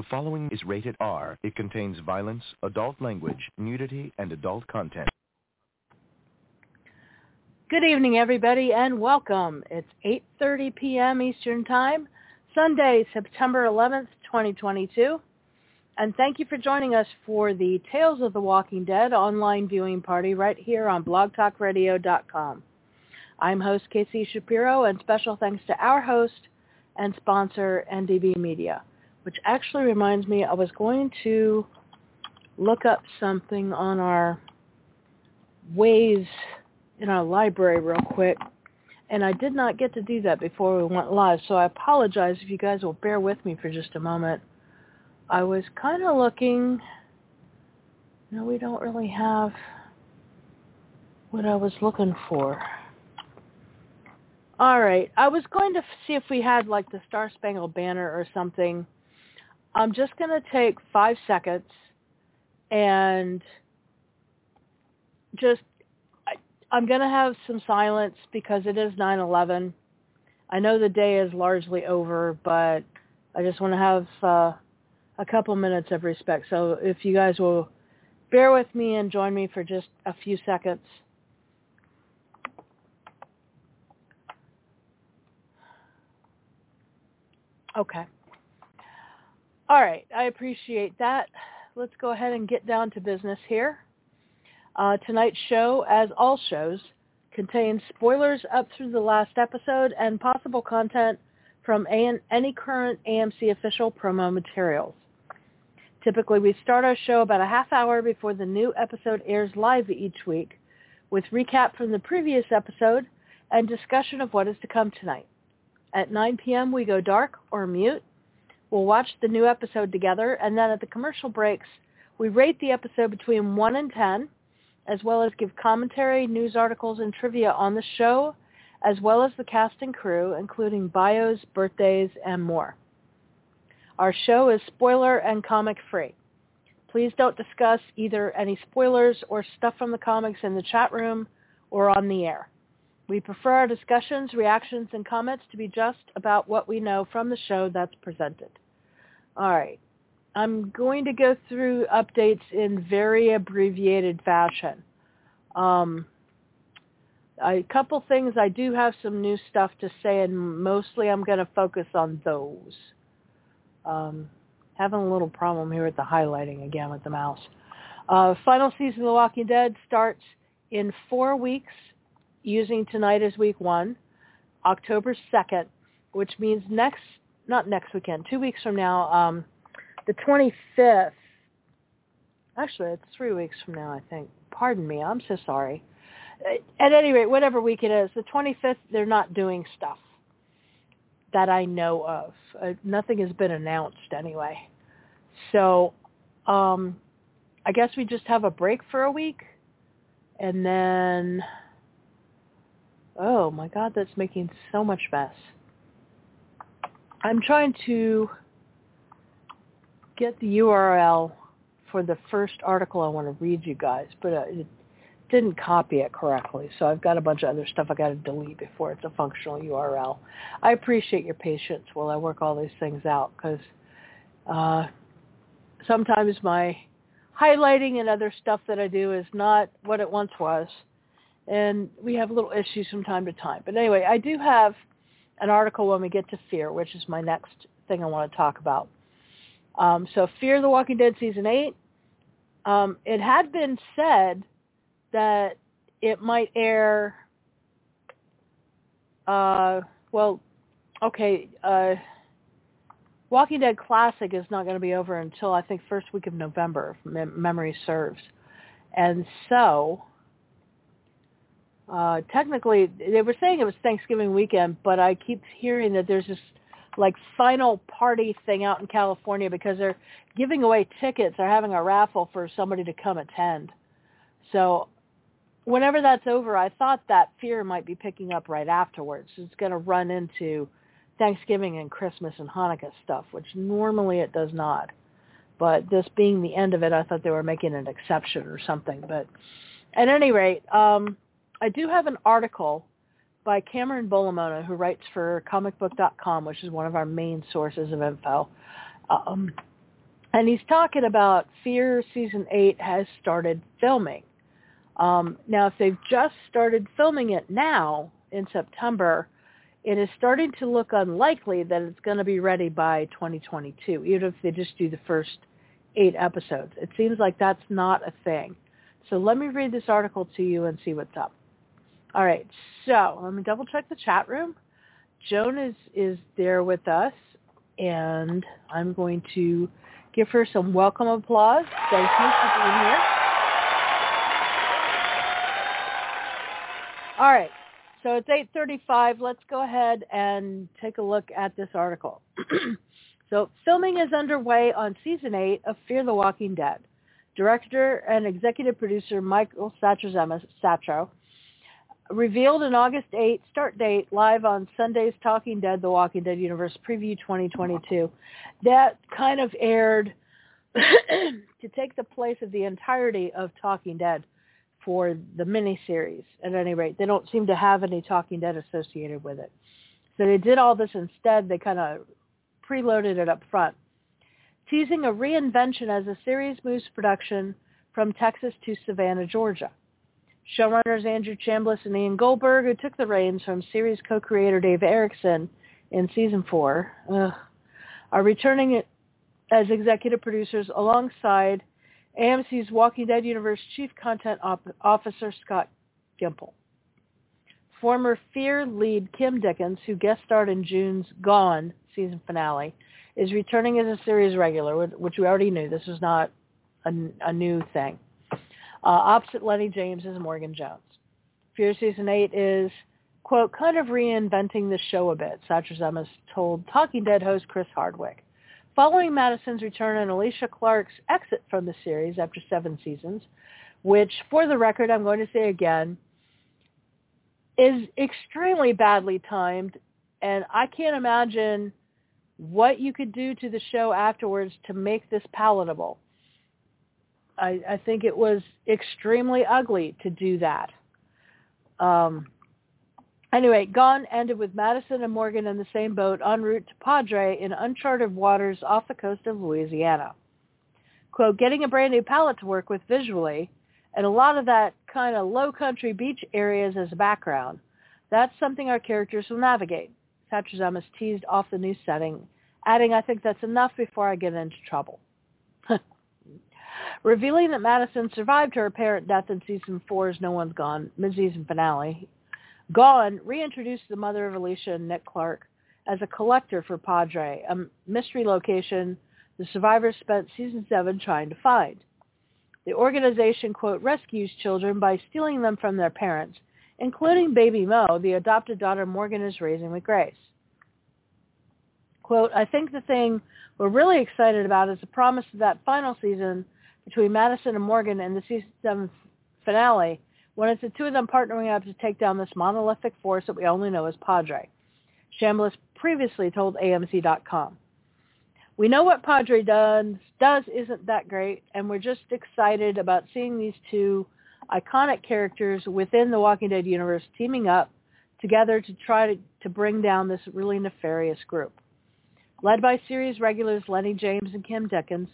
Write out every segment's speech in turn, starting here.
The following is rated R. It contains violence, adult language, nudity, and adult content. Good evening, everybody, and welcome. It's 8.30 p.m. Eastern Time, Sunday, September 11th, 2022. And thank you for joining us for the Tales of the Walking Dead online viewing party right here on blogtalkradio.com. I'm host Casey Shapiro, and special thanks to our host and sponsor, NDB Media which actually reminds me I was going to look up something on our ways in our library real quick. And I did not get to do that before we went live, so I apologize if you guys will bear with me for just a moment. I was kind of looking. No, we don't really have what I was looking for. All right. I was going to see if we had like the Star Spangled Banner or something I'm just going to take five seconds and just, I, I'm going to have some silence because it is 9-11. I know the day is largely over, but I just want to have uh, a couple minutes of respect. So if you guys will bear with me and join me for just a few seconds. Okay. All right, I appreciate that. Let's go ahead and get down to business here. Uh, tonight's show, as all shows, contains spoilers up through the last episode and possible content from any current AMC official promo materials. Typically, we start our show about a half hour before the new episode airs live each week with recap from the previous episode and discussion of what is to come tonight. At 9 p.m., we go dark or mute We'll watch the new episode together, and then at the commercial breaks, we rate the episode between 1 and 10, as well as give commentary, news articles, and trivia on the show, as well as the cast and crew, including bios, birthdays, and more. Our show is spoiler and comic free. Please don't discuss either any spoilers or stuff from the comics in the chat room or on the air. We prefer our discussions, reactions, and comments to be just about what we know from the show that's presented. All right. I'm going to go through updates in very abbreviated fashion. Um, a couple things, I do have some new stuff to say, and mostly I'm going to focus on those. Um, having a little problem here with the highlighting again with the mouse. Uh, final season of The Walking Dead starts in four weeks using tonight as week one, October 2nd, which means next, not next weekend, two weeks from now, um, the 25th. Actually, it's three weeks from now, I think. Pardon me. I'm so sorry. At any rate, whatever week it is, the 25th, they're not doing stuff that I know of. Uh, nothing has been announced anyway. So um, I guess we just have a break for a week. And then Oh my god, that's making so much mess. I'm trying to get the URL for the first article I want to read you guys, but uh, it didn't copy it correctly. So I've got a bunch of other stuff I got to delete before it's a functional URL. I appreciate your patience while I work all these things out because uh, sometimes my highlighting and other stuff that I do is not what it once was and we have little issues from time to time. But anyway, I do have an article when we get to Fear, which is my next thing I want to talk about. Um, so Fear the Walking Dead Season 8, um, it had been said that it might air, uh, well, okay, uh, Walking Dead Classic is not going to be over until I think first week of November, if mem- memory serves. And so uh, technically, they were saying it was Thanksgiving weekend, but I keep hearing that there's this like final party thing out in California because they're giving away tickets. They're having a raffle for somebody to come attend. So whenever that's over, I thought that fear might be picking up right afterwards. It's going to run into Thanksgiving and Christmas and Hanukkah stuff, which normally it does not. But this being the end of it, I thought they were making an exception or something. But at any rate, um, I do have an article by Cameron Bonomolo, who writes for comicbook.com, which is one of our main sources of info. Um, and he's talking about Fear season eight has started filming. Um, now, if they've just started filming it now in September, it is starting to look unlikely that it's going to be ready by 2022, even if they just do the first eight episodes. It seems like that's not a thing. So let me read this article to you and see what's up. All right, so let me double check the chat room. Joan is, is there with us, and I'm going to give her some welcome applause. Thank you for being here. All right, so it's 8.35. Let's go ahead and take a look at this article. so filming is underway on season 8 of Fear the Walking Dead. Director and executive producer Michael Sacho revealed an August 8 start date live on Sunday's Talking Dead, The Walking Dead Universe Preview 2022. That kind of aired to take the place of the entirety of Talking Dead for the miniseries. At any rate, they don't seem to have any Talking Dead associated with it. So they did all this instead. They kind of preloaded it up front, teasing a reinvention as the series moves production from Texas to Savannah, Georgia. Showrunners Andrew Chambliss and Ian Goldberg, who took the reins from series co-creator Dave Erickson in season four, are returning as executive producers alongside AMC's Walking Dead Universe Chief Content Op- Officer Scott Gimple. Former Fear lead Kim Dickens, who guest starred in June's Gone season finale, is returning as a series regular, which we already knew. This was not a, a new thing. Uh, opposite Lenny James is Morgan Jones. Fear Season 8 is, quote, kind of reinventing the show a bit, Satrazemis told Talking Dead host Chris Hardwick. Following Madison's return and Alicia Clark's exit from the series after seven seasons, which, for the record, I'm going to say again, is extremely badly timed, and I can't imagine what you could do to the show afterwards to make this palatable. I, I think it was extremely ugly to do that. Um, anyway, Gone ended with Madison and Morgan in the same boat en route to Padre in uncharted waters off the coast of Louisiana. Quote, getting a brand new palette to work with visually and a lot of that kind of low country beach areas as a background. That's something our characters will navigate. Satrazemis teased off the new setting, adding, I think that's enough before I get into trouble revealing that Madison survived her apparent death in season four, four's No One's Gone mid-season finale. Gone reintroduced the mother of Alicia and Nick Clark as a collector for Padre, a mystery location the survivors spent season seven trying to find. The organization, quote, rescues children by stealing them from their parents, including baby Mo, the adopted daughter Morgan is raising with Grace. Quote, I think the thing we're really excited about is the promise of that final season between Madison and Morgan in the season seven finale when it's the two of them partnering up to take down this monolithic force that we only know as Padre. Chambliss previously told AMC.com. We know what Padre does, does isn't that great, and we're just excited about seeing these two iconic characters within the Walking Dead universe teaming up together to try to, to bring down this really nefarious group. Led by series regulars Lenny James and Kim Dickens,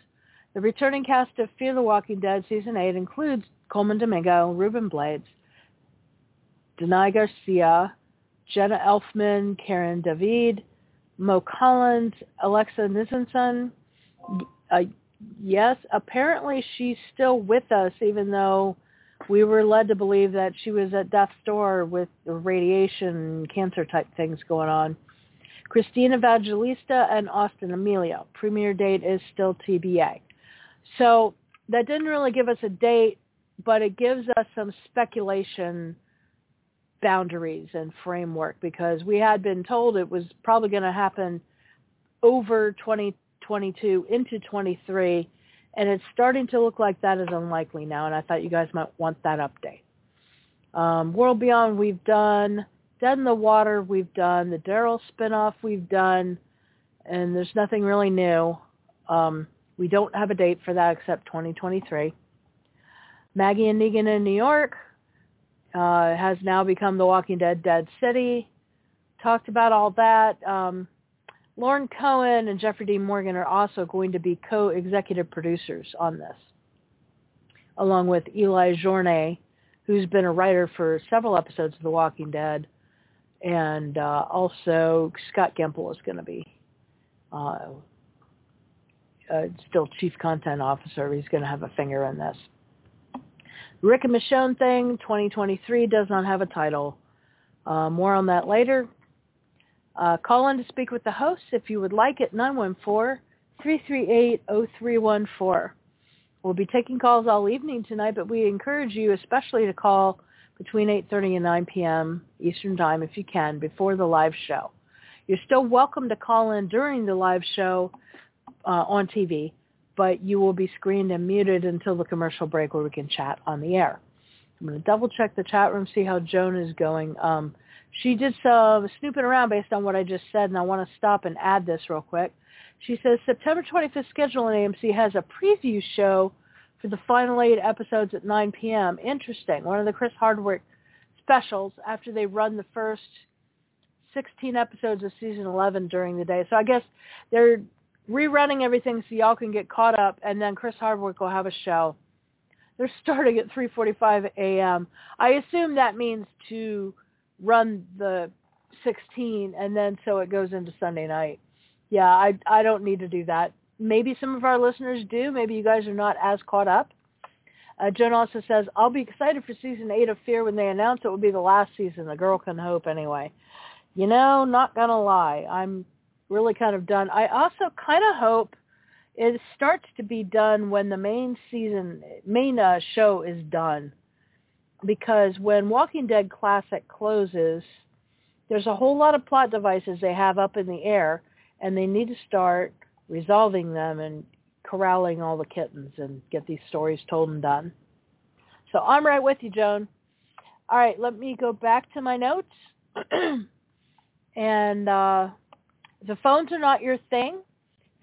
the returning cast of Fear the Walking Dead Season 8 includes Colman Domingo, Ruben Blades, Danay Garcia, Jenna Elfman, Karen David, Mo Collins, Alexa Nisenson. Uh, yes, apparently she's still with us, even though we were led to believe that she was at death's door with radiation, cancer type things going on. Christina Evangelista and Austin Amelio. Premiere date is still TBA. So that didn't really give us a date, but it gives us some speculation boundaries and framework because we had been told it was probably going to happen over 2022 into 23 and it's starting to look like that is unlikely now and I thought you guys might want that update. Um, World Beyond we've done, Dead in the Water we've done, the Daryl spinoff we've done, and there's nothing really new. Um, we don't have a date for that except 2023. Maggie and Negan in New York uh, has now become The Walking Dead Dead City. Talked about all that. Um, Lauren Cohan and Jeffrey Dean Morgan are also going to be co-executive producers on this, along with Eli Jorné, who's been a writer for several episodes of The Walking Dead, and uh, also Scott Gimple is going to be uh, uh, still chief content officer. He's going to have a finger in this. Rick and Michonne thing, 2023 does not have a title. Uh, more on that later. Uh, call in to speak with the host if you would like at 914-338-0314. We'll be taking calls all evening tonight, but we encourage you especially to call between 8.30 and 9 p.m. Eastern Time if you can before the live show. You're still welcome to call in during the live show uh, on TV, but you will be screened and muted until the commercial break where we can chat on the air. I'm going to double check the chat room, see how Joan is going. Um, she did some snooping around based on what I just said, and I want to stop and add this real quick. She says September 25th schedule on AMC has a preview show for the final eight episodes at 9 p.m. Interesting. One of the Chris Hardwick specials after they run the first 16 episodes of season 11 during the day. So I guess they're rerunning everything so y'all can get caught up, and then Chris Hardwick will have a show. They're starting at 3:45 a.m. I assume that means to run the 16, and then so it goes into Sunday night yeah, I I don't need to do that. Maybe some of our listeners do. Maybe you guys are not as caught up. Uh, Joan also says, I'll be excited for season eight of Fear when they announce it will be the last season. The girl can hope anyway. You know, not to lie. I'm really kind of done. I also kind of hope it starts to be done when the main season, main uh, show is done. Because when Walking Dead Classic closes, there's a whole lot of plot devices they have up in the air and they need to start resolving them and corralling all the kittens and get these stories told and done. So I'm right with you, Joan. All right, let me go back to my notes. and uh, the phones are not your thing.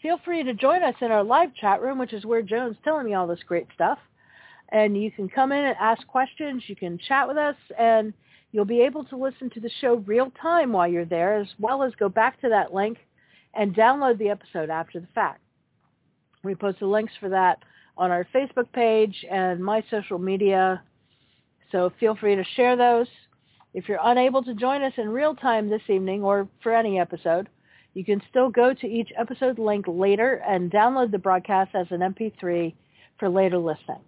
Feel free to join us in our live chat room, which is where Joan's telling me all this great stuff. And you can come in and ask questions. You can chat with us, and you'll be able to listen to the show real time while you're there, as well as go back to that link and download the episode after the fact. We post the links for that on our Facebook page and my social media, so feel free to share those. If you're unable to join us in real time this evening or for any episode, you can still go to each episode link later and download the broadcast as an MP3 for later listening.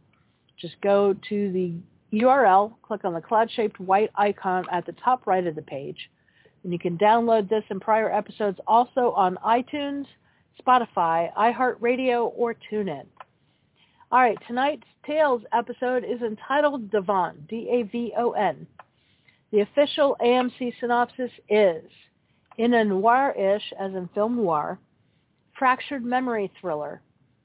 Just go to the URL, click on the cloud-shaped white icon at the top right of the page, and you can download this and prior episodes also on iTunes, Spotify, iHeartRadio, or TuneIn. All right, tonight's Tales episode is entitled Davon, D-A-V-O-N. The official AMC synopsis is, in a noir-ish, as in film noir, fractured memory thriller,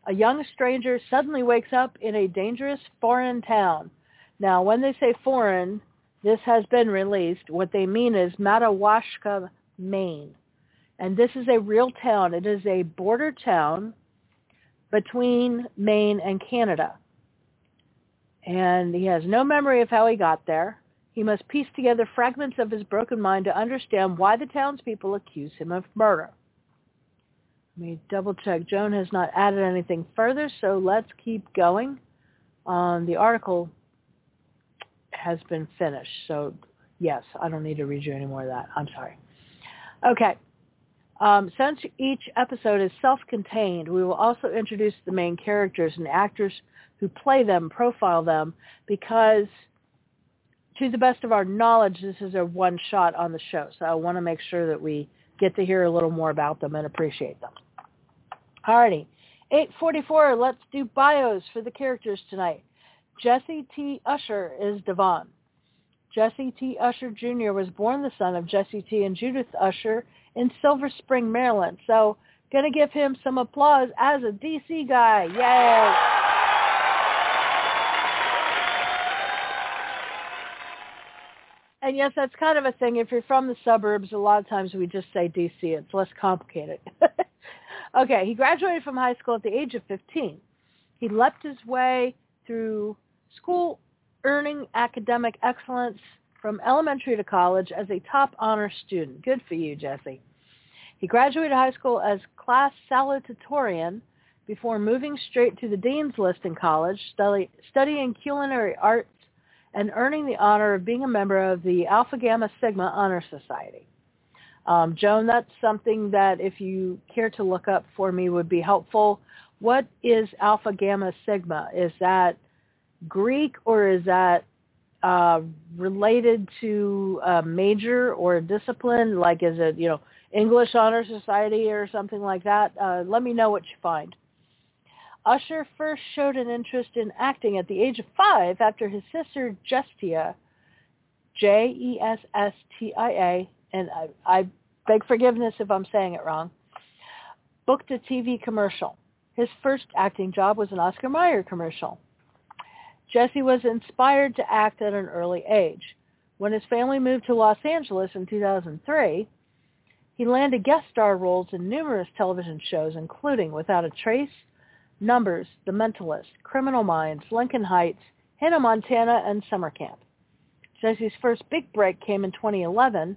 a young stranger suddenly wakes up in a dangerous foreign town. Now, when they say foreign, this has been released. What they mean is Madawaska, Maine. And this is a real town. It is a border town between Maine and Canada. And he has no memory of how he got there. He must piece together fragments of his broken mind to understand why the townspeople accuse him of murder. Let me double check. Joan has not added anything further, so let's keep going. Um, the article has been finished. So yes, I don't need to read you any more of that. I'm sorry. Okay. Um, since each episode is self-contained, we will also introduce the main characters and actors who play them, profile them, because to the best of our knowledge, this is a one shot on the show. So I want to make sure that we get to hear a little more about them and appreciate them. Alrighty. 844, let's do bios for the characters tonight. Jesse T. Usher is Davon. Jesse T. Usher Jr. was born the son of Jesse T. and Judith Usher in Silver Spring, Maryland. So going to give him some applause as a DC guy. Yay! And yes, that's kind of a thing. If you're from the suburbs, a lot of times we just say DC. It's less complicated. okay, he graduated from high school at the age of 15. He leapt his way through school earning academic excellence from elementary to college as a top honor student. Good for you, Jesse. He graduated high school as class salutatorian before moving straight to the dean's list in college, study, studying culinary arts and earning the honor of being a member of the Alpha Gamma Sigma Honor Society. Um, Joan, that's something that if you care to look up for me would be helpful. What is Alpha Gamma Sigma? Is that Greek or is that uh, related to a major or a discipline? Like is it, you know, English Honor Society or something like that? Uh, let me know what you find. Usher first showed an interest in acting at the age of five after his sister Jestia, J-E-S-S-T-I-A, and I, I beg forgiveness if I'm saying it wrong, booked a TV commercial. His first acting job was an Oscar Mayer commercial. Jesse was inspired to act at an early age. When his family moved to Los Angeles in 2003, he landed guest star roles in numerous television shows, including Without a Trace, Numbers, The Mentalist, Criminal Minds, Lincoln Heights, Hannah Montana, and Summer Camp. Jesse's first big break came in 2011,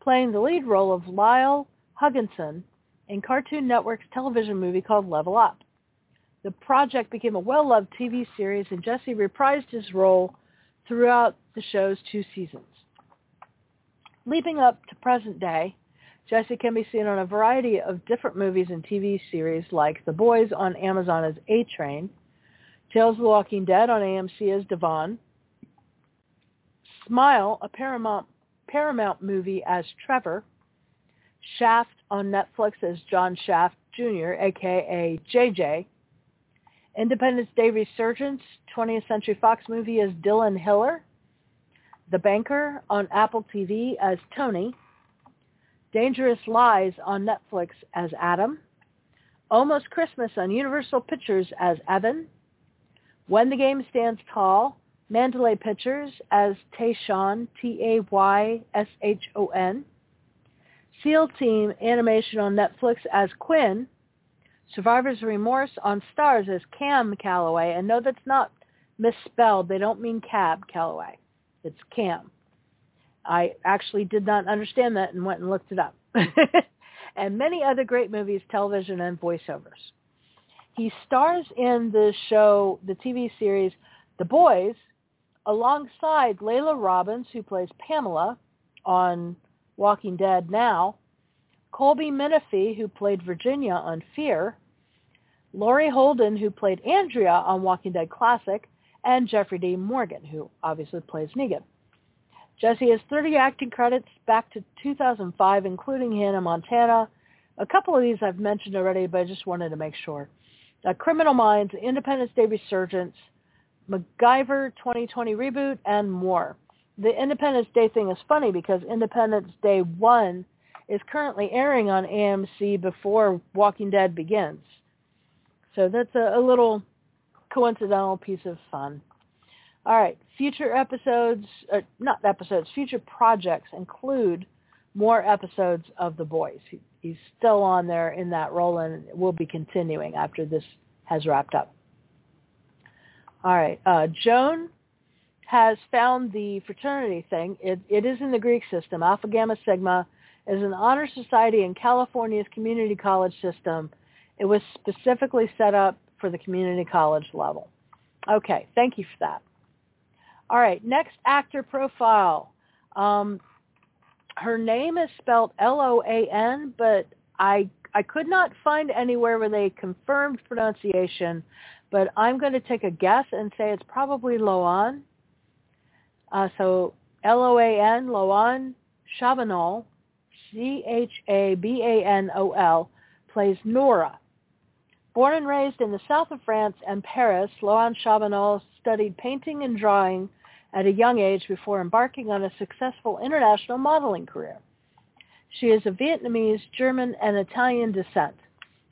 playing the lead role of Lyle Hugginson in Cartoon Network's television movie called Level Up. The project became a well-loved TV series, and Jesse reprised his role throughout the show's two seasons. Leaping up to present day, Jesse can be seen on a variety of different movies and TV series like The Boys on Amazon as A-Train, Tales of the Walking Dead on AMC as Davon, Smile, a Paramount, Paramount movie as Trevor, Shaft on Netflix as John Shaft Jr., aka JJ, Independence Day Resurgence, 20th Century Fox movie as Dylan Hiller, The Banker on Apple TV as Tony, Dangerous Lies on Netflix as Adam, Almost Christmas on Universal Pictures as Evan, When the Game Stands Tall, Mandalay Pictures as Tayshon, T-A-Y-S-H-O-N, SEAL Team Animation on Netflix as Quinn, Survivor's Remorse on Starz as Cam Calloway, and no, that's not misspelled. They don't mean Cab Calloway. It's Cam. I actually did not understand that and went and looked it up. and many other great movies, television, and voiceovers. He stars in the show, the TV series The Boys, alongside Laila Robins, who plays Pamela on Walking Dead now, Colby Minifie, who played Virginia on Fear, Laurie Holden, who played Andrea on Walking Dead Classic, and Jeffrey Dean Morgan, who obviously plays Negan. Jesse has 30 acting credits back to 2005, including Hannah Montana. A couple of these I've mentioned already, but I just wanted to make sure. Uh, Criminal Minds, Independence Day Resurgence, MacGyver 2020 reboot, and more. The Independence Day thing is funny because Independence Day 1 is currently airing on AMC before Walking Dead begins. So that's a, a little coincidental piece of fun. All right, future episodes, uh, not episodes, future projects include more episodes of The Boys. He, he's still on there in that role and will be continuing after this has wrapped up. All right, uh, Joan has found the fraternity thing. It, it is in the Greek system. Alpha Gamma Sigma is an honor society in California's community college system. It was specifically set up for the community college level. Okay, thank you for that. All right, next actor profile. Um, her name is spelled L-O-A-N, but I I could not find anywhere where they confirmed pronunciation, but I'm going to take a guess and say it's probably Loan. Uh, so L-O-A-N, Loan Chabanol, C-H-A-B-A-N-O-L, plays Nora. Born and raised in the south of France and Paris, Loan Chabanol studied painting and drawing at a young age before embarking on a successful international modeling career. She is of Vietnamese, German, and Italian descent.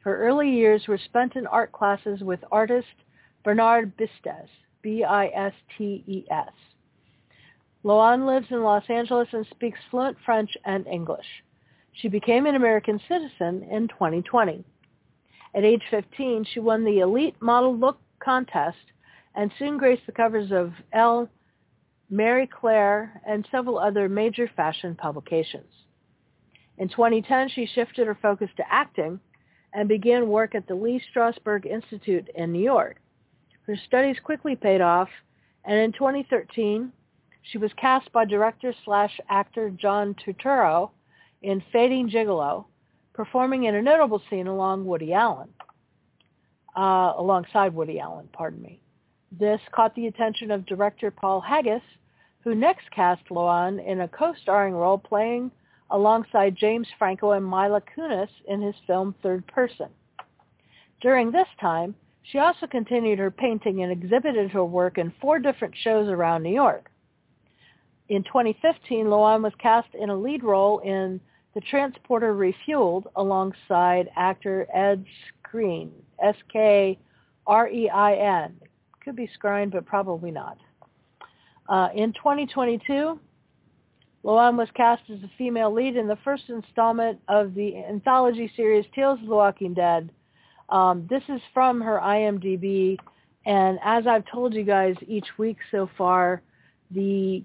Her early years were spent in art classes with artist Bernard Bistes, B-I-S-T-E-S. Loan lives in Los Angeles and speaks fluent French and English. She became an American citizen in 2020. At age 15, she won the Elite Model Look contest and soon graced the covers of Elle, Marie Claire, and several other major fashion publications. In 2010, she shifted her focus to acting and began work at the Lee Strasberg Institute in New York. Her studies quickly paid off, and in 2013, she was cast by director slash actor John Turturro in Fading Gigolo, performing in a notable scene along Woody Allen, uh, alongside Woody Allen, pardon me. This caught the attention of director Paul Haggis, who next cast Loan in a co-starring role playing alongside James Franco and Mila Kunis in his film Third Person. During this time, she also continued her painting and exhibited her work in four different shows around New York. In 2015, Loan was cast in a lead role in The Transporter Refueled alongside actor Ed Skrein, S-K-R-E-I-N. Could be Scrine, but probably not. Uh, in 2022, Loan was cast as a female lead in the first installment of the anthology series Tales of the Walking Dead. Um, this is from her IMDb, and as I've told you guys each week so far, the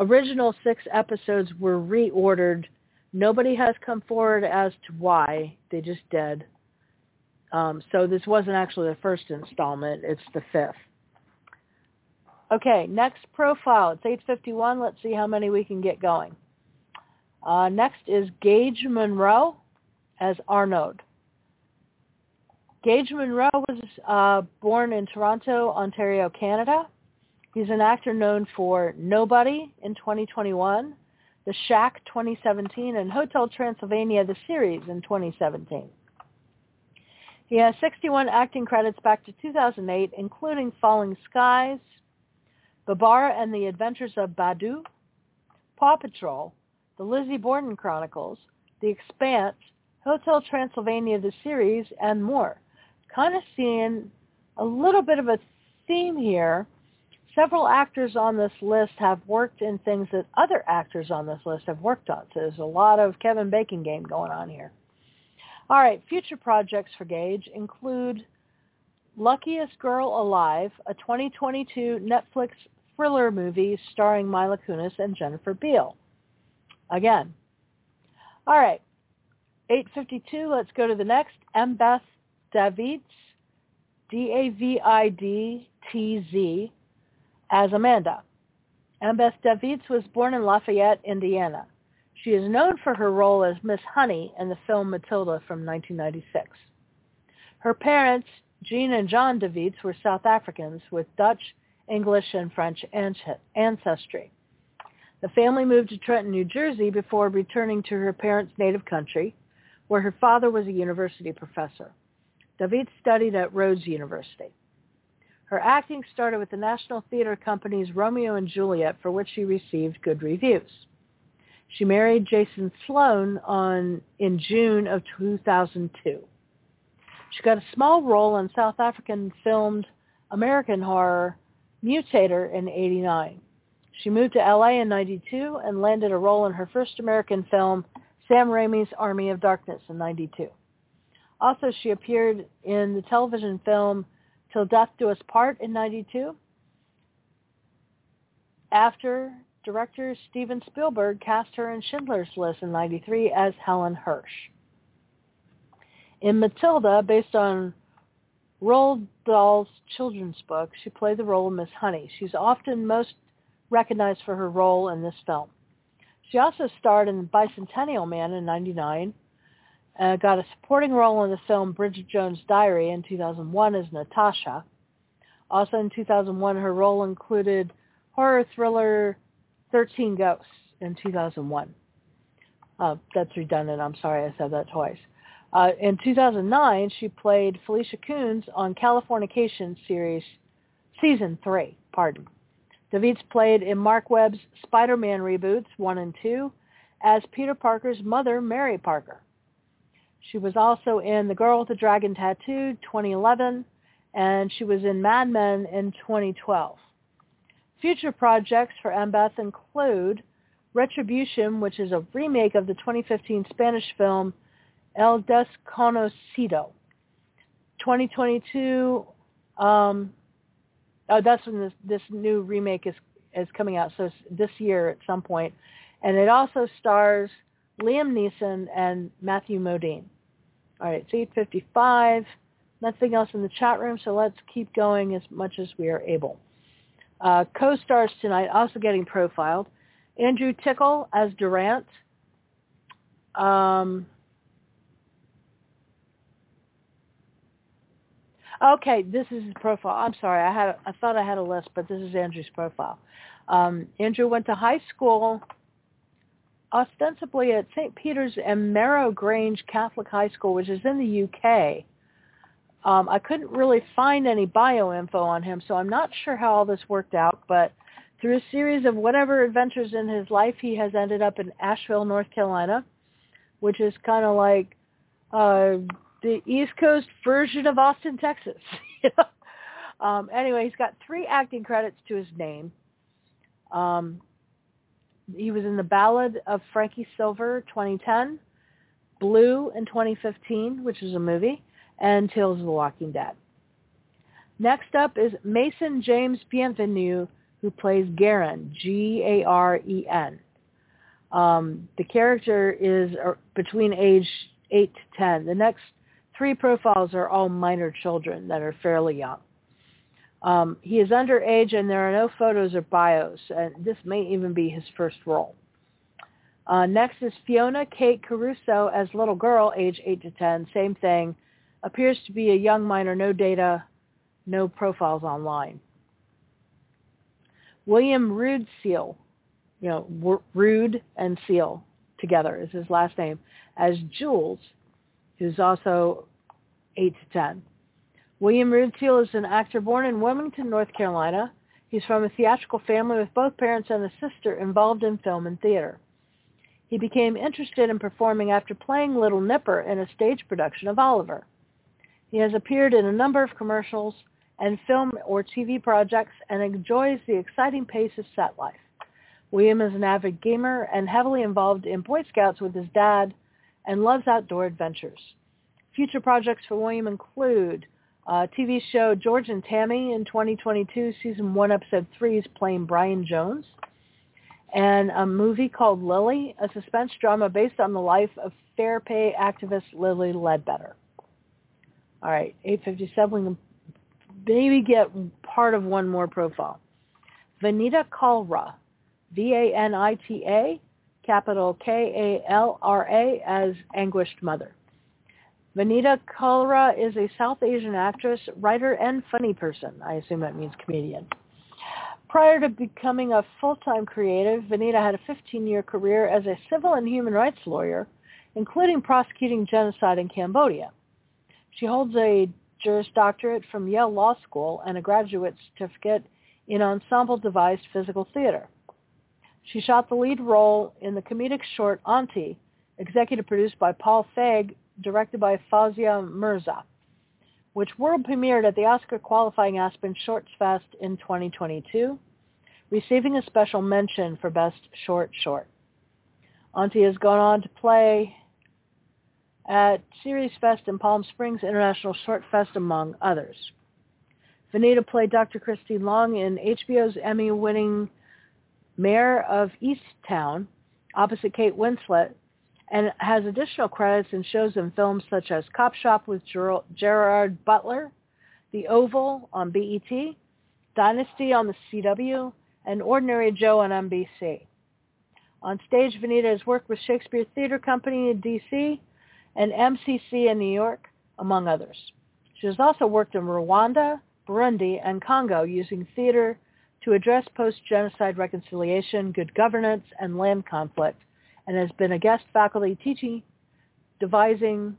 original six episodes were reordered. Nobody has come forward as to why. They just did. Um, so this wasn't actually the first installment. It's the fifth. Okay, next profile. It's 851. Let's see how many we can get going. Uh, next is Gage Munro as Arnaud. Gage Munro was uh, born in Toronto, Ontario, Canada. He's an actor known for Nobody in 2021, The Shack 2017, and Hotel Transylvania, the series in 2017. He has 61 acting credits back to 2008, including Falling Skies, Babar and the Adventures of Badu, Paw Patrol, The Lizzie Borden Chronicles, The Expanse, Hotel Transylvania the series, and more. Kind of seeing a little bit of a theme here. Several actors on this list have worked in things that other actors on this list have worked on. So there's a lot of Kevin Bacon game going on here. All right, future projects for Gage include Luckiest Girl Alive, a 2022 Netflix thriller movie starring Mila Kunis and Jennifer Beal. Again. All right. 852, let's go to the next. Embeth Davidtz, D-A-V-I-D-T-Z, as Amanda. Embeth Davidtz was born in Lafayette, Indiana. She is known for her role as Miss Honey in the film Matilda from 1996. Her parents, Jean and John Davidtz, were South Africans with Dutch English, and French ancestry. The family moved to Trenton, New Jersey before returning to her parents' native country, where her father was a university professor. David studied at Rhodes University. Her acting started with the National Theatre Company's Romeo and Juliet, for which she received good reviews. She married Jason Sloan on, in June of 2002. She got a small role in South African filmed American horror Mutator in 89. She moved to LA in 92 and landed a role in her first American film, Sam Raimi's Army of Darkness in 92. Also, she appeared in the television film Till Death Do Us Part in 92. After director Steven Spielberg cast her in Schindler's List in 93 as Helen Hirsch. In Matilda, based on Roald Dahl's children's book, she played the role of Miss Honey. She's often most recognized for her role in this film. She also starred in Bicentennial Man in 99, uh, got a supporting role in the film Bridget Jones' Diary in 2001 as Natasha. Also in 2001, her role included horror thriller 13 Ghosts in 2001. Uh, that's redundant. I'm sorry I said that twice. Uh, in 2009, she played Felicia Koons on Californication series season three. Pardon. Davidtz played in Marc Webb's Spider-Man reboots one and two as Peter Parker's mother, Mary Parker. She was also in The Girl with the Dragon Tattoo 2011, and she was in Mad Men in 2012. Future projects for Embeth include Retribution, which is a remake of the 2015 Spanish film El Desconocido. 2022, um, oh, that's when this, this new remake is, is coming out, so this year at some. And it also stars Liam Neeson, and Matthew Modine. All right, it's 8.55. Nothing else in the chat room, so let's keep going as much as we are able. Uh, co-stars tonight also getting profiled. Andrew Tickle as Durant. Um, okay, this is his profile. I'm sorry, I had I thought I had a list, but this is Andrew's profile. Um, Andrew went to high school ostensibly at St. Peter's and Merrow Grange Catholic High School, which is in the UK. Um, I couldn't really find any bio info on him, so I'm not sure how all this worked out, but through a series of whatever adventures in his life, he has ended up in Asheville, North Carolina, which is kind of like uh, the East Coast version of Austin, Texas. um, anyway, he's got three acting credits to his name. Um, he was in The Ballad of Frankie Silver, 2010, Blue in 2015, which is a movie, and Tales of the Walking Dead. Next up is Mason James Bienvenu, who plays Garen, G-A-R-E-N. Um, the character is uh, between age 8 to 10. The next three profiles are all minor children that are fairly young. Um, he is underage and there are no photos or bios, and this may even be his first role. Uh, next is Fiona Kate Caruso as little girl, age 8 to 10. Same thing. Appears to be a young minor, no data, no profiles online. William Rude Seal, you know, Rude and Seal together is his last name, as Jules, who's also 8 to 10. William Rudsill is an actor born in Wilmington, North Carolina. He's from a theatrical family with both parents and a sister involved in film and theater. He became interested in performing after playing Little Nipper in a stage production of Oliver. He has appeared in a number of commercials and film or TV projects and enjoys the exciting pace of set life. William is an avid gamer and heavily involved in Boy Scouts with his dad and loves outdoor adventures. Future projects for William include uh, TV show George and Tammy in 2022, season one, episode three is playing Brian Jones. And a movie called Lilly, a suspense drama based on the life of fair pay activist Lilly Ledbetter. All right, 857, we can maybe get part of one more profile. Vanita Kalra, V-A-N-I-T-A, capital K-A-L-R-A, as Anguished Mother. Vanita Kalra is a South Asian actress, writer, and funny person. I assume that means comedian. Prior to becoming a full-time creative, Vanita had a 15-year career as a civil and human rights lawyer, including prosecuting genocide in Cambodia. She holds a Juris Doctorate from Yale Law School and a graduate certificate in ensemble devised physical theater. She shot the lead role in the comedic short Auntie, executive produced by Paul Feig directed by Fawzia Mirza, which world premiered at the Oscar qualifying Aspen Shorts Fest in 2022, receiving a special mention for Best Short Short. Auntie has gone on to play at Series Fest and Palm Springs International Short Fest, among others. Vanita played Dr. Christine Long in HBO's Emmy-winning Mare of Easttown, opposite Kate Winslet, and has additional credits in shows and films such as Cop Shop with Ger- Gerard Butler, The Oval on BET, Dynasty on the CW, and Ordinary Joe on NBC. On stage, Vanita has worked with Shakespeare Theater Company in D.C. and MCC in New York, among others. She has also worked in Rwanda, Burundi, and Congo using theater to address post-genocide reconciliation, good governance, and land conflict and has been a guest faculty teaching, devising,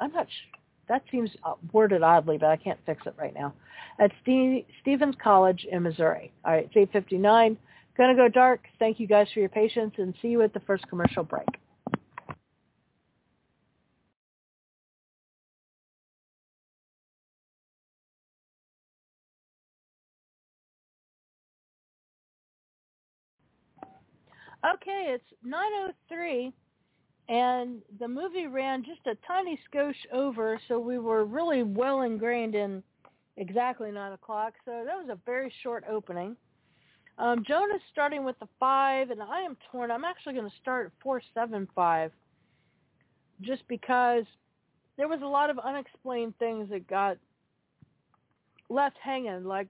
I'm not sure, that seems uh, worded oddly, but I can't fix it right now, at Stephens College in Missouri. All right, it's 8.59. Going to go dark. Thank you guys for your patience, and see you at the first commercial break. Okay, it's 9.03, and the movie ran just a tiny skosh over, so we were really well ingrained in exactly 9 o'clock, so that was a very short opening. Um, Joan is starting with the five, and I am torn. I'm actually going to start at four seven five, just because there was a lot of unexplained things that got left hanging, like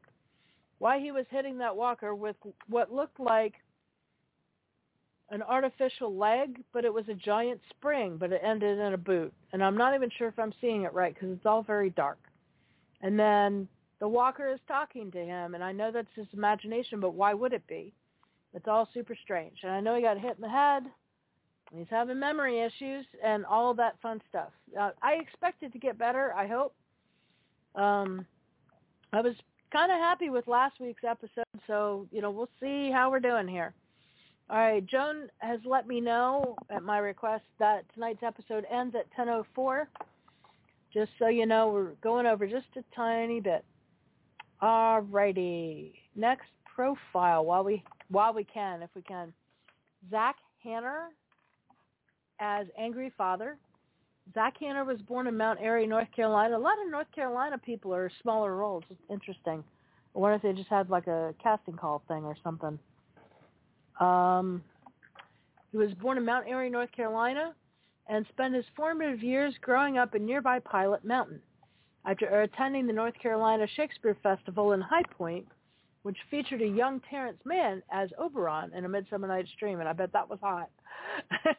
why he was hitting that walker with what looked like an artificial leg, but it was a giant spring, but it ended in a boot. And I'm not even sure if I'm seeing it right because it's all very dark. And then the walker is talking to him, and I know that's his imagination, but why would it be? It's all super strange. And I know he got hit in the head. He's having memory issues and all that fun stuff. Uh, I expect it to get better. I hope. Um, I was kind of happy with last week's episode, so you know we'll see how we're doing here. All right, Joan has let me know at my request that tonight's episode ends at 10:04. Just so you know, we're going over just a tiny bit. All righty, next profile while we while we can, if we can. Zach Hanner as angry father. Zach Hanner was born in Mount Airy, North Carolina. A lot of North Carolina people are smaller roles. It's interesting. I wonder if they just had like a casting call thing or something. Um, he was born in Mount Airy, North Carolina, and spent his formative years growing up in nearby Pilot Mountain. After attending the North Carolina Shakespeare Festival in High Point, which featured a young Terrence Mann as Oberon in A Midsummer Night's Dream, and I bet that was hot.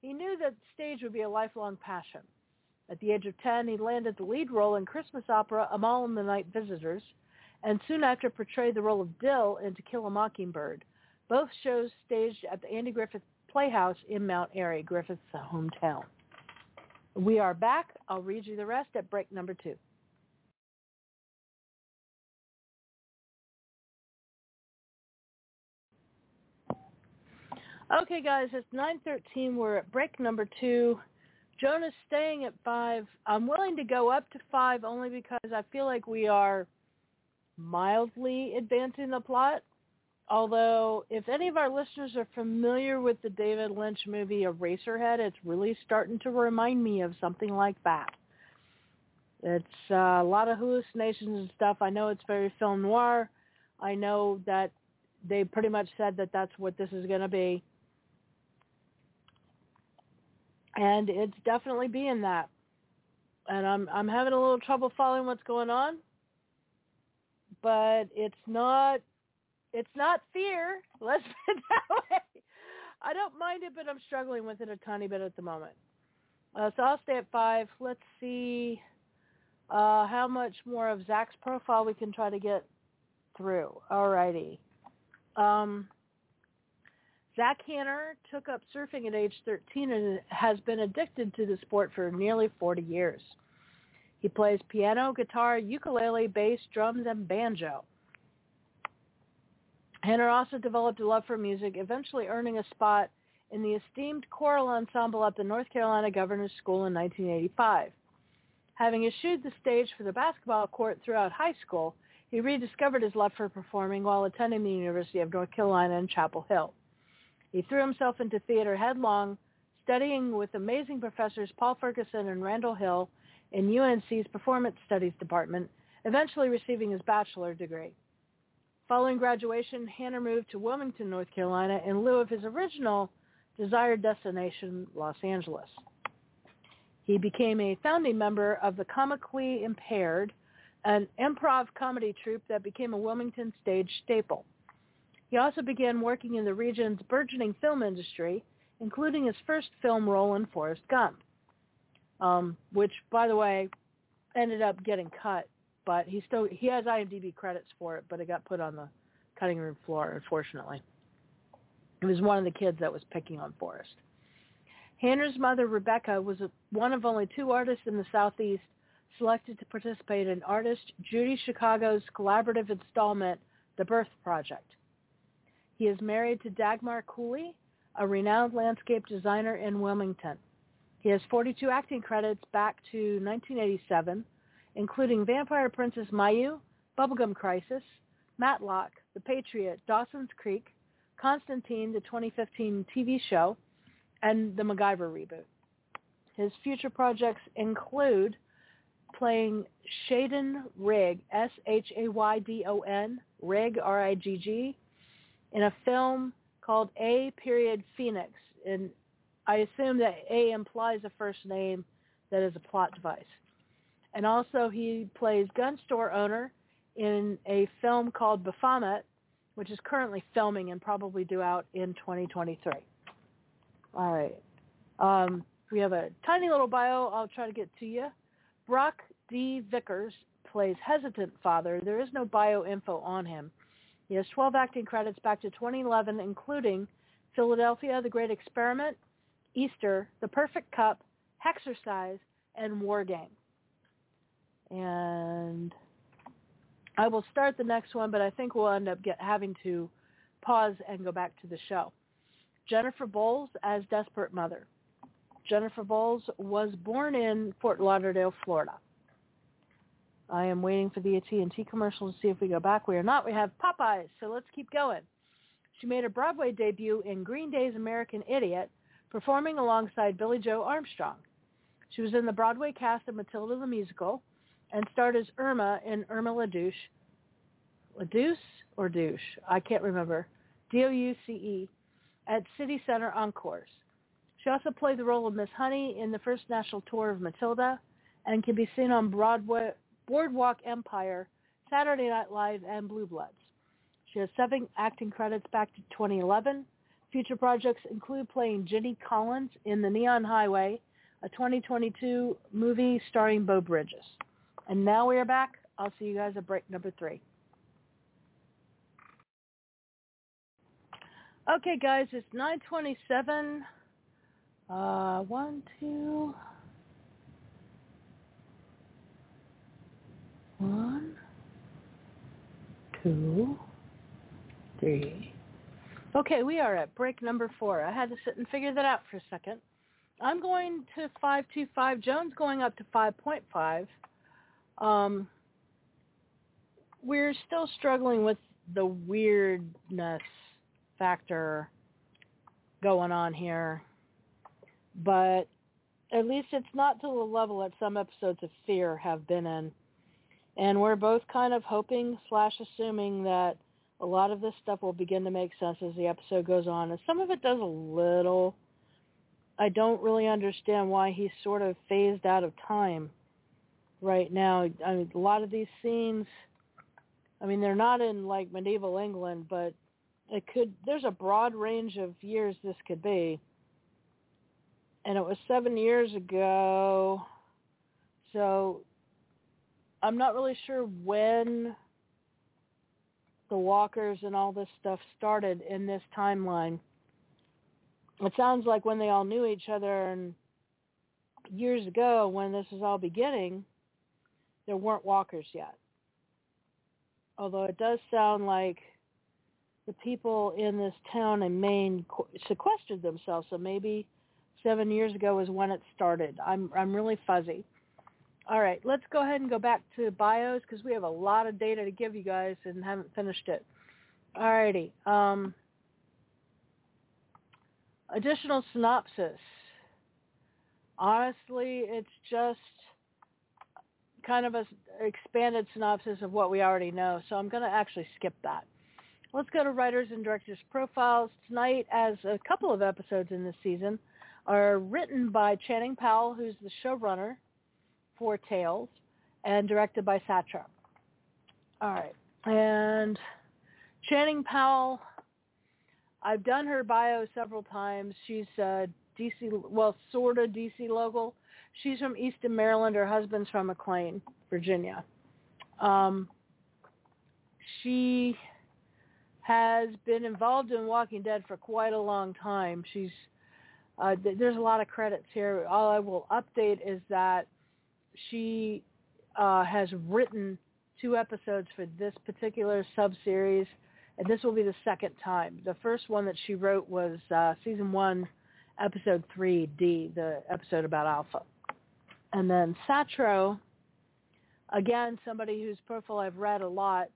he knew that stage would be a lifelong passion. At the age of 10, he landed the lead role in Christmas opera Amahl and the Night Visitors, and soon after portrayed the role of Dill in To Kill a Mockingbird, both shows staged at the Andy Griffith Playhouse in Mount Airy, Griffith's hometown. We are back. I'll read you the rest at break number two. Okay, guys, it's 9.13. We're at break number two. Jonah's staying at five. I'm willing to go up to five only because I feel like we are mildly advancing the plot. Although, if any of our listeners are familiar with the David Lynch movie Eraserhead, it's really starting to remind me of something like that. It's uh, a lot of hallucinations and stuff. I know it's very film noir. I know that they pretty much said that that's what this is going to be. And it's definitely being that. And I'm I'm having a little trouble following what's going on. But it's not it's not fear. Let's put it that way. I don't mind it, but I'm struggling with it a tiny bit at the moment. Uh, so I'll stay at five. Let's see uh, how much more of Zach's profile we can try to get through. Alrighty. Um, Zach Hanner took up surfing at age 13 and has been addicted to the sport for nearly 40 years. He plays piano, guitar, ukulele, bass, drums, and banjo. Hanner also developed a love for music, eventually earning a spot in the esteemed choral ensemble at the North Carolina Governor's School in 1985. Having eschewed the stage for the basketball court throughout high school, he rediscovered his love for performing while attending the University of North Carolina in Chapel Hill. He threw himself into theater headlong, studying with amazing professors Paul Ferguson and Randall Hill in UNC's Performance Studies Department, eventually receiving his bachelor degree. Following graduation, Hanner moved to Wilmington, North Carolina in lieu of his original desired destination, Los Angeles. He became a founding member of the Comically Impaired, an improv comedy troupe that became a Wilmington stage staple. He also began working in the region's burgeoning film industry, including his first film role in Forrest Gump, um, which, by the way, ended up getting cut but he still he has IMDb credits for it, but it got put on the cutting room floor, unfortunately. It was one of the kids that was picking on Forrest. Hanner's mother, Rebecca, was one of only two artists in the Southeast selected to participate in artist Judy Chicago's collaborative installment, The Birth Project. He is married to Dagmar Cooley, a renowned landscape designer in Wilmington. He has 42 acting credits back to 1987, including Vampire Princess Miyu, Bubblegum Crisis, Matlock, The Patriot, Dawson's Creek, Constantine, the 2015 TV show, and the MacGyver reboot. His future projects include playing Shaydon Rigg, S-H-A-Y-D-O-N, Rigg, R-I-G-G, in a film called A Period Phoenix. And I assume that A implies a first name that is a plot device. And also he plays gun store owner in a film called Baphomet, which is currently filming and probably due out in 2023. All right. Um, we have a tiny little bio I'll try to get to you. Brock D. Vickers plays hesitant father. There is no bio info on him. He has 12 acting credits back to 2011, including Philadelphia, The Great Experiment, Easter, The Perfect Cup, Hexercise, and War Game. And I will start the next one, but I think we'll end up get, having to pause and go back to the show. Jennifer Bowles as Desperate Mother. Jennifer Bowles was born in Fort Lauderdale, Florida. I am waiting for the AT&T commercial to see if we go back. We are not. We have Popeyes, so let's keep going. She made her Broadway debut in Green Day's American Idiot, performing alongside Billie Joe Armstrong. She was in the Broadway cast of Matilda the Musical and starred as Irma in Irma la Douce. La Douce or Douche? I can't remember. D-O-U-C-E at City Center Encores. She also played the role of Miss Honey in the first national tour of Matilda and can be seen on Broadway, Boardwalk Empire, Saturday Night Live, and Blue Bloods. She has seven acting credits back to 2011. Future projects include playing Ginny Collins in The Neon Highway, a 2022 movie starring Beau Bridges. And now we are back. I'll see you guys at break number three. Okay, guys, it's 927. Uh, one, two, one, two, three. Okay, we are at break number four. I had to sit and figure that out for a second. I'm going to 525. Joan's going up to 5.5. Um, we're still struggling with the weirdness factor going on here but at least it's not to the level that some episodes of Fear have been in. And we're both kind of hoping slash assuming that a lot of this stuff will begin to make sense as the episode goes on. And some of it does a little. I don't really understand why he's sort of phased out of time right now. I mean, a lot of these scenes, I mean, they're not in like medieval England, but it could, there's a broad range of years this could be and it was seven years ago. So I'm not really sure when the walkers and all this stuff started in this timeline. It sounds like when they all knew each other and years ago when this was all beginning, there weren't walkers yet. Although it does sound like the people in this town in Maine sequestered themselves, so maybe seven years ago is when it started. I'm I'm really fuzzy. All right, let's go ahead and go back to bios because we have a lot of data to give you guys and haven't finished it. All righty. Um, additional synopsis. Honestly, it's just kind of a expanded synopsis of what we already know, so I'm going to actually skip that. Let's go to writers and directors profiles. Tonight, as a couple of episodes in this season, are written by Channing Powell, who's the showrunner for Tales, and directed by Satra. All right. And Channing Powell, I've done her bio several times. She's uh, DC, well, sort of DC local. She's from Easton, Maryland. Her husband's from McLean, Virginia. Um, she has been involved in Walking Dead for quite a long time. She's uh, th- there's a lot of credits here. All I will update is that she uh, has written two episodes for this particular sub-series, and this will be the second time. The first one that she wrote was uh, season one, episode 3D, the episode about Alpha. And then Satro, again, somebody whose profile I've read a lot.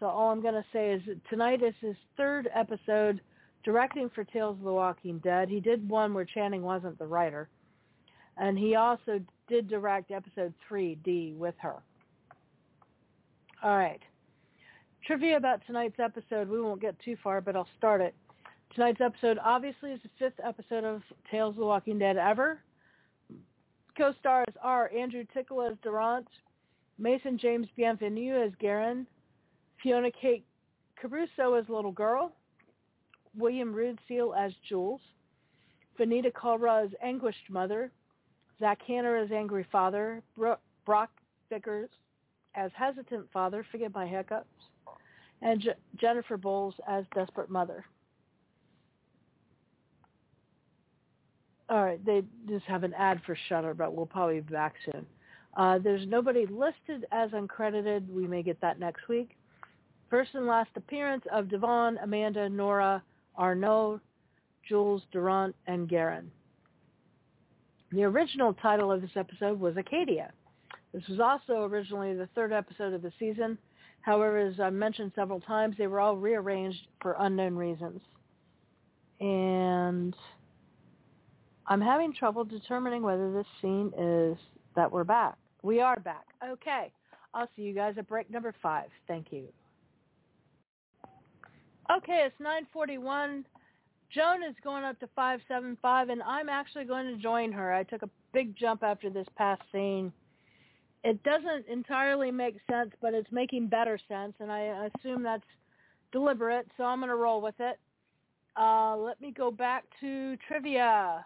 So all I'm going to say is tonight is his third episode directing for Tales of the Walking Dead. He did one where Channing wasn't the writer. And he also did direct episode 3D with her. All right. Trivia about tonight's episode. We won't get too far, but I'll start it. Tonight's episode obviously is the fifth episode of Tales of the Walking Dead ever. Co-stars are Andrew Tickle as Durant, Mason James Bienvenu as Garin, Fiona Kate Caruso as Little Girl, William Rude Seal as Jules, Venita Culra as Anguished Mother, Zach Hanner as Angry Father, Brock Vickers as Hesitant Father, forget my hiccups, and J- Jennifer Bowles as Desperate Mother. All right, they just have an ad for Shudder, but we'll probably be back soon. Uh, there's nobody listed as uncredited. We may get that next week. First and last appearance of Davon, Amanda, Nora, Arnaud, Jules, Durant, and Garin. The original title of this episode was Acadia. This was also originally the third episode of the season. However, as I mentioned several times, they were all rearranged for unknown reasons. And I'm having trouble determining whether this scene is that we're back. We are back. Okay. I'll see you guys at break number five. Thank you. Okay, it's 941. Joan is going up to 575, and I'm actually going to join her. I took a big jump after this past scene. It doesn't entirely make sense, but it's making better sense, and I assume that's deliberate, so I'm going to roll with it. Uh, let me go back to trivia.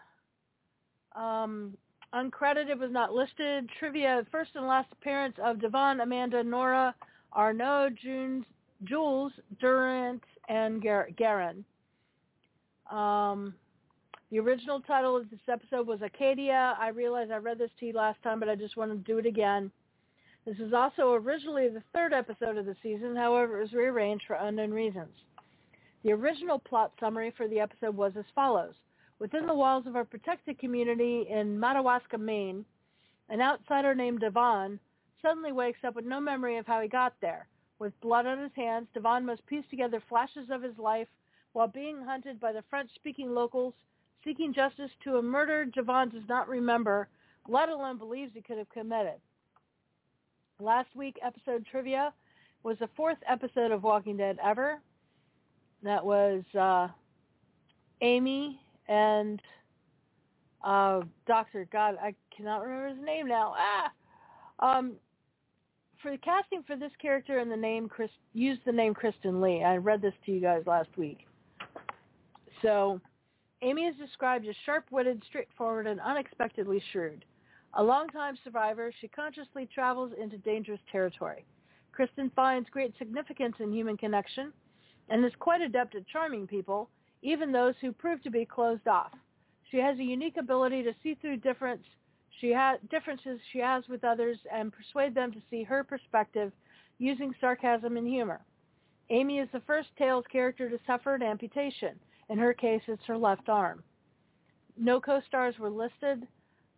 Um, uncredited was not listed. Trivia, first and last appearance of Davon, Amanda, Nora, Arnaud, Jules, Durant, and Gar- Garin. Um, the original title of this episode was Acadia. I realize I read this to you last time, but I just want to do it again. This is also originally the third episode of the season. However, it was rearranged for unknown reasons. The original plot summary for the episode was as follows. Within the walls of our protected community in Madawaska, Maine, an outsider named Davon suddenly wakes up with no memory of how he got there. With blood on his hands, Davon must piece together flashes of his life while being hunted by the French-speaking locals seeking justice to a murder Davon does not remember, let alone believes he could have committed. Last week episode trivia was the fourth episode of Walking Dead ever. That was uh, Amy and uh, Doctor. God, I cannot remember his name now. Ah, um, for the casting for this character and the name Chris, use the name Kristen Lee. I read this to you guys last week. So, Amy is described as sharp-witted, straightforward, and unexpectedly shrewd. A longtime survivor, she consciously travels into dangerous territory. Kristen finds great significance in human connection and is quite adept at charming people, even those who prove to be closed off. She has a unique ability to see through difference she ha- differences she has with others and persuade them to see her perspective using sarcasm and humor. Amy is the first Tales character to suffer an amputation. In her case, it's her left arm. No co-stars were listed.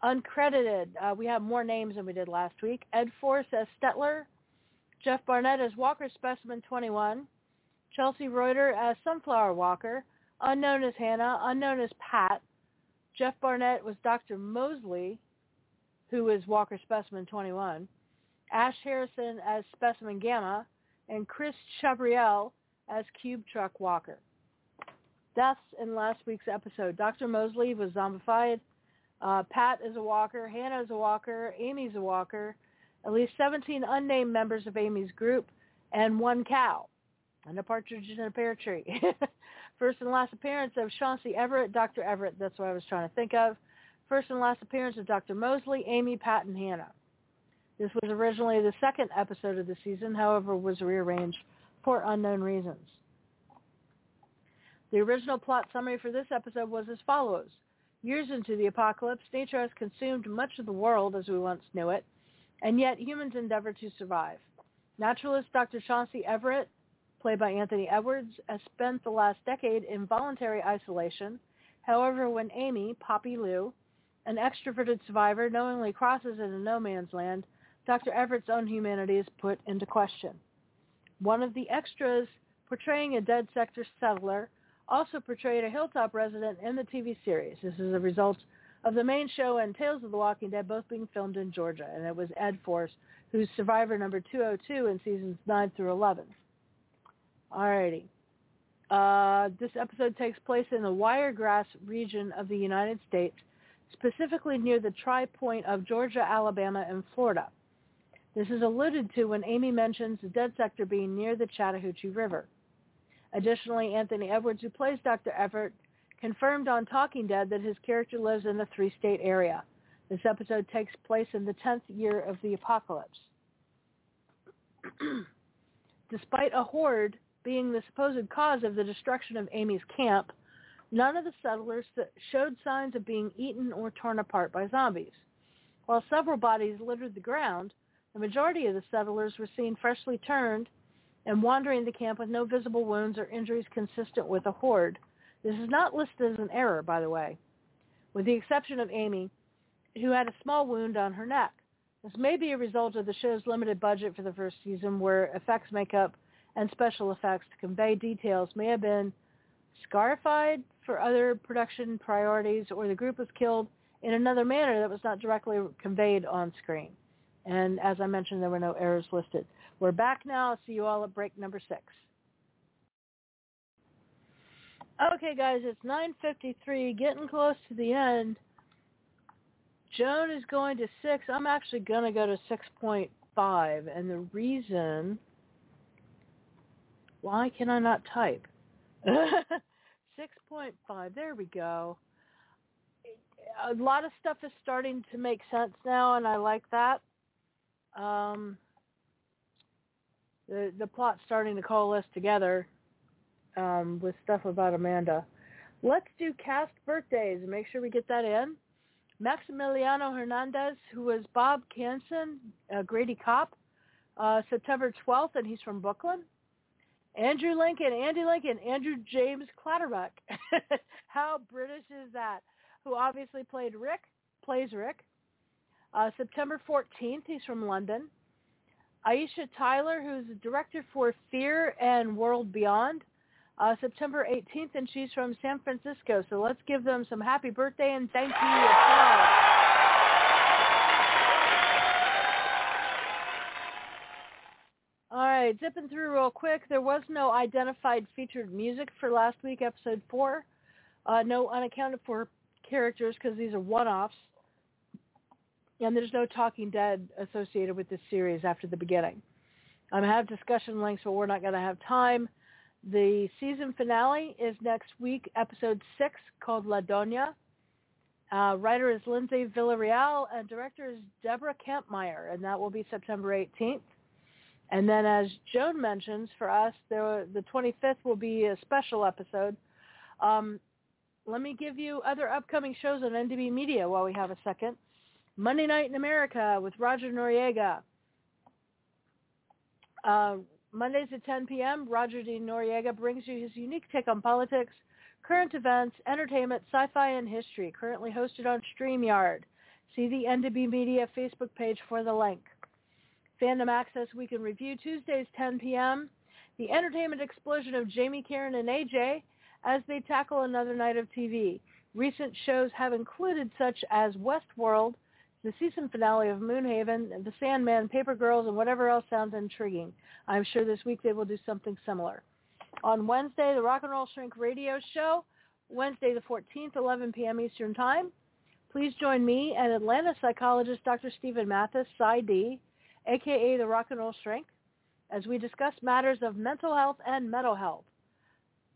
Uncredited, uh, we have more names than we did last week. Ed Force as Stetler. Jeff Barnett as Walker Specimen 21. Chelsea Reuter as Sunflower Walker unknown as Hannah, unknown as Pat. Jeff Barnett was Dr. Mosley, who is Walker Specimen 21. Ash Harrison as Specimen Gamma, and Chris Chabriel as Cube Truck Walker. Deaths in last week's episode. Dr. Mosley was zombified. Uh, Pat is a walker. Hannah is a walker. Amy's a walker. At least 17 unnamed members of Amy's group, and one cow, and a partridge in a pear tree. First and last appearance of Chauncey Everett, Dr. Everett, that's what I was trying to think of. First and last appearance of Dr. Mosley, Amy, Pat, and Hannah. This was originally the second episode of the season, however, was rearranged for unknown reasons. The original plot summary for this episode was as follows. Years into the apocalypse, nature has consumed much of the world as we once knew it, and yet humans endeavor to survive. Naturalist Dr. Chauncey Everett played by Anthony Edwards, has spent the last decade in voluntary isolation. However, when Amy, Poppy Liu, an extroverted survivor, knowingly crosses into no man's land, Dr. Everett's own humanity is put into question. One of the extras portraying a dead sector settler also portrayed a hilltop resident in the TV series. This is a result of the main show and Tales of the Walking Dead both being filmed in Georgia, and it was Ed Force, who's survivor number 202 in seasons 9 through 11. Alrighty. Uh, this episode takes place in the Wiregrass region of the United States, specifically near the tri-point of Georgia, Alabama, and Florida. This is alluded to when Amy mentions the dead sector being near the Chattahoochee River. Additionally, Anthony Edwards, who plays Dr. Everett, confirmed on Talking Dead that his character lives in the three-state area. This episode takes place in the 10th year of the apocalypse. Despite a horde being the supposed cause of the destruction of Amy's camp, none of the settlers showed signs of being eaten or torn apart by zombies. While several bodies littered the ground, the majority of the settlers were seen freshly turned and wandering the camp with no visible wounds or injuries consistent with a horde. This is not listed as an error, by the way, with the exception of Amy, who had a small wound on her neck. This may be a result of the show's limited budget for the first season, where effects makeup and special effects to convey details may have been scarified for other production priorities, or the group was killed in another manner that was not directly conveyed on screen. And as I mentioned, there were no errors listed. We're back now. See you all at break number six. Okay, guys, it's 9.53, getting close to the end. Joan is going to 6. I'm actually going to go to 6.5. And the reason... Why can I not type? 6.5. There we go. A lot of stuff is starting to make sense now, and I like that. Um, the the plot's starting to coalesce together um, with stuff about Amanda. Let's do cast birthdays and make sure we get that in. Maximiliano Hernandez, who was Bob Canson, uh, Grady Cop, uh, September 12th, and he's from Brooklyn. Andrew Lincoln, Andy Lincoln, Andrew James Clatterbuck. How British is that? Who obviously played Rick, plays Rick. Uh, September 14th, he's from London. Aisha Tyler, who's the director for Fear and World Beyond, uh, September 18th, and she's from San Francisco. So let's give them some happy birthday and thank you. Right, zipping through real quick. There was no identified featured music for last week, episode four. Uh, no unaccounted for characters because these are one-offs. And there's no Talking Dead associated with this series after the beginning. I have discussion links, but we're not going to have time. The season finale is next week, episode six, called La Dona. Uh, writer is Lindsay Villarreal, and director is Deborah Kampmeier, and that will be September 18th. And then, as Joan mentions, for us, the 25th will be a special episode. Um, let me give you other upcoming shows on NDB Media while we have a second. Monday Night in America with Roger Noriega. Uh, Mondays at 10 p.m., Roger D. Noriega brings you his unique take on politics, current events, entertainment, sci-fi, and history, currently hosted on StreamYard. See the NDB Media Facebook page for the link. Fandom Access Week in Review, Tuesdays 10 p.m. The entertainment explosion of Jamie, Karen, and AJ as they tackle another night of TV. Recent shows have included such as Westworld, the season finale of Moonhaven, The Sandman, Paper Girls, and whatever else sounds intriguing. I'm sure this week they will do something similar. On Wednesday, the Rock and Roll Shrink radio show, Wednesday the 14th, 11 p.m. Eastern Time. Please join me and Atlanta psychologist Dr. Stephen Mathis, PsyD, aka the Rock and Roll Shrink, as we discuss matters of mental health and mental health.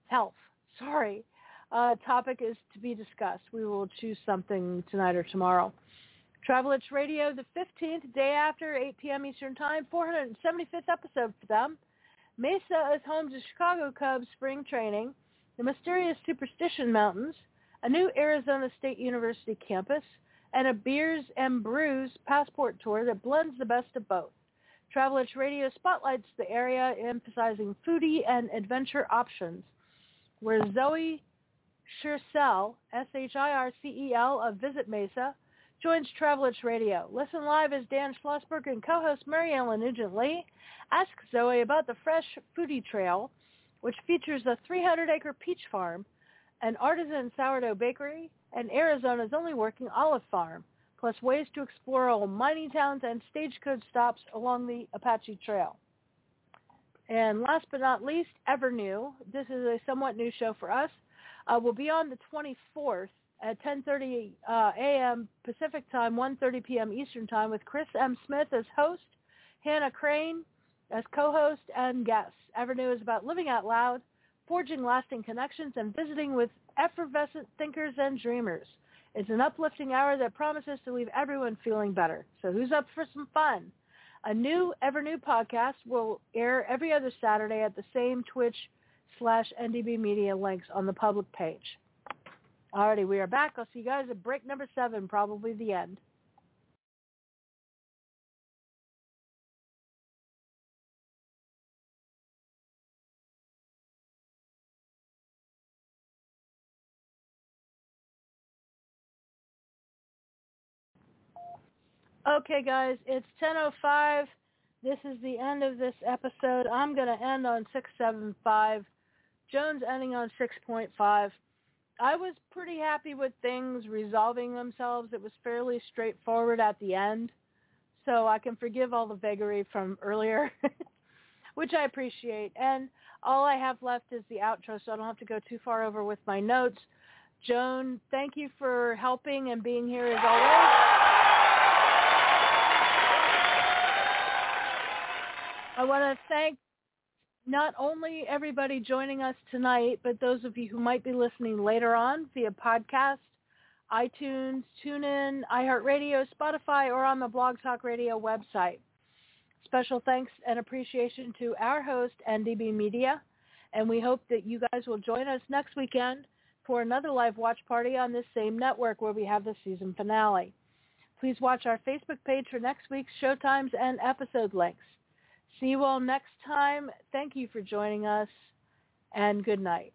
Health, sorry. Uh, topic is to be discussed. We will choose something tonight or tomorrow. Travel Travelitz Radio, the 15th, day after, 8 p.m. Eastern Time, 475th episode for them. Mesa is home to Chicago Cubs spring training, the mysterious Superstition Mountains, a new Arizona State University campus, and a Beers and Brews passport tour that blends the best of both. Travelitz Radio spotlights the area, emphasizing foodie and adventure options, where Zoe Shircel, S-H-I-R-C-E-L of Visit Mesa, joins Travelitz Radio. Listen live as Dan Schlossberg and co-host Mary Ellen Nugent Lee ask Zoe about the Fresh Foodie Trail, which features a 300-acre peach farm, an artisan sourdough bakery, and Arizona's only working olive farm, plus ways to explore old mining towns and stagecoach stops along the Apache Trail. And last but not least, Ever New. This is a somewhat new show for us. Uh, we'll be on the 24th at 10:30 uh, a.m. Pacific Time, 1:30 p.m. Eastern Time, with Chris M. Smith as host, Hannah Crane as co-host and guests. Ever New is about living out loud, forging lasting connections, and visiting with effervescent thinkers and dreamers. It's an uplifting hour that promises to leave everyone feeling better. So who's up for some fun? A new Ever New podcast will air every other Saturday at the same Twitch slash NDB Media links on the public page. Alrighty, we are back. I'll see you guys at break number seven, probably the end. Okay, guys, it's 10.05. This is the end of this episode. I'm going to end on 675. Joan's ending on 6.5. I was pretty happy with things resolving themselves. It was fairly straightforward at the end. So I can forgive all the vagary from earlier, which I appreciate. And all I have left is the outro, so I don't have to go too far over with my notes. Joan, thank you for helping and being here as always. I want to thank not only everybody joining us tonight, but those of you who might be listening later on via podcast, iTunes, TuneIn, iHeartRadio, Spotify, or on the Blog Talk Radio website. Special thanks and appreciation to our host, NDB Media, and we hope that you guys will join us next weekend for another live watch party on this same network where we have the season finale. Please watch our Facebook page for next week's showtimes and episode links. See you all next time. Thank you for joining us, and good night.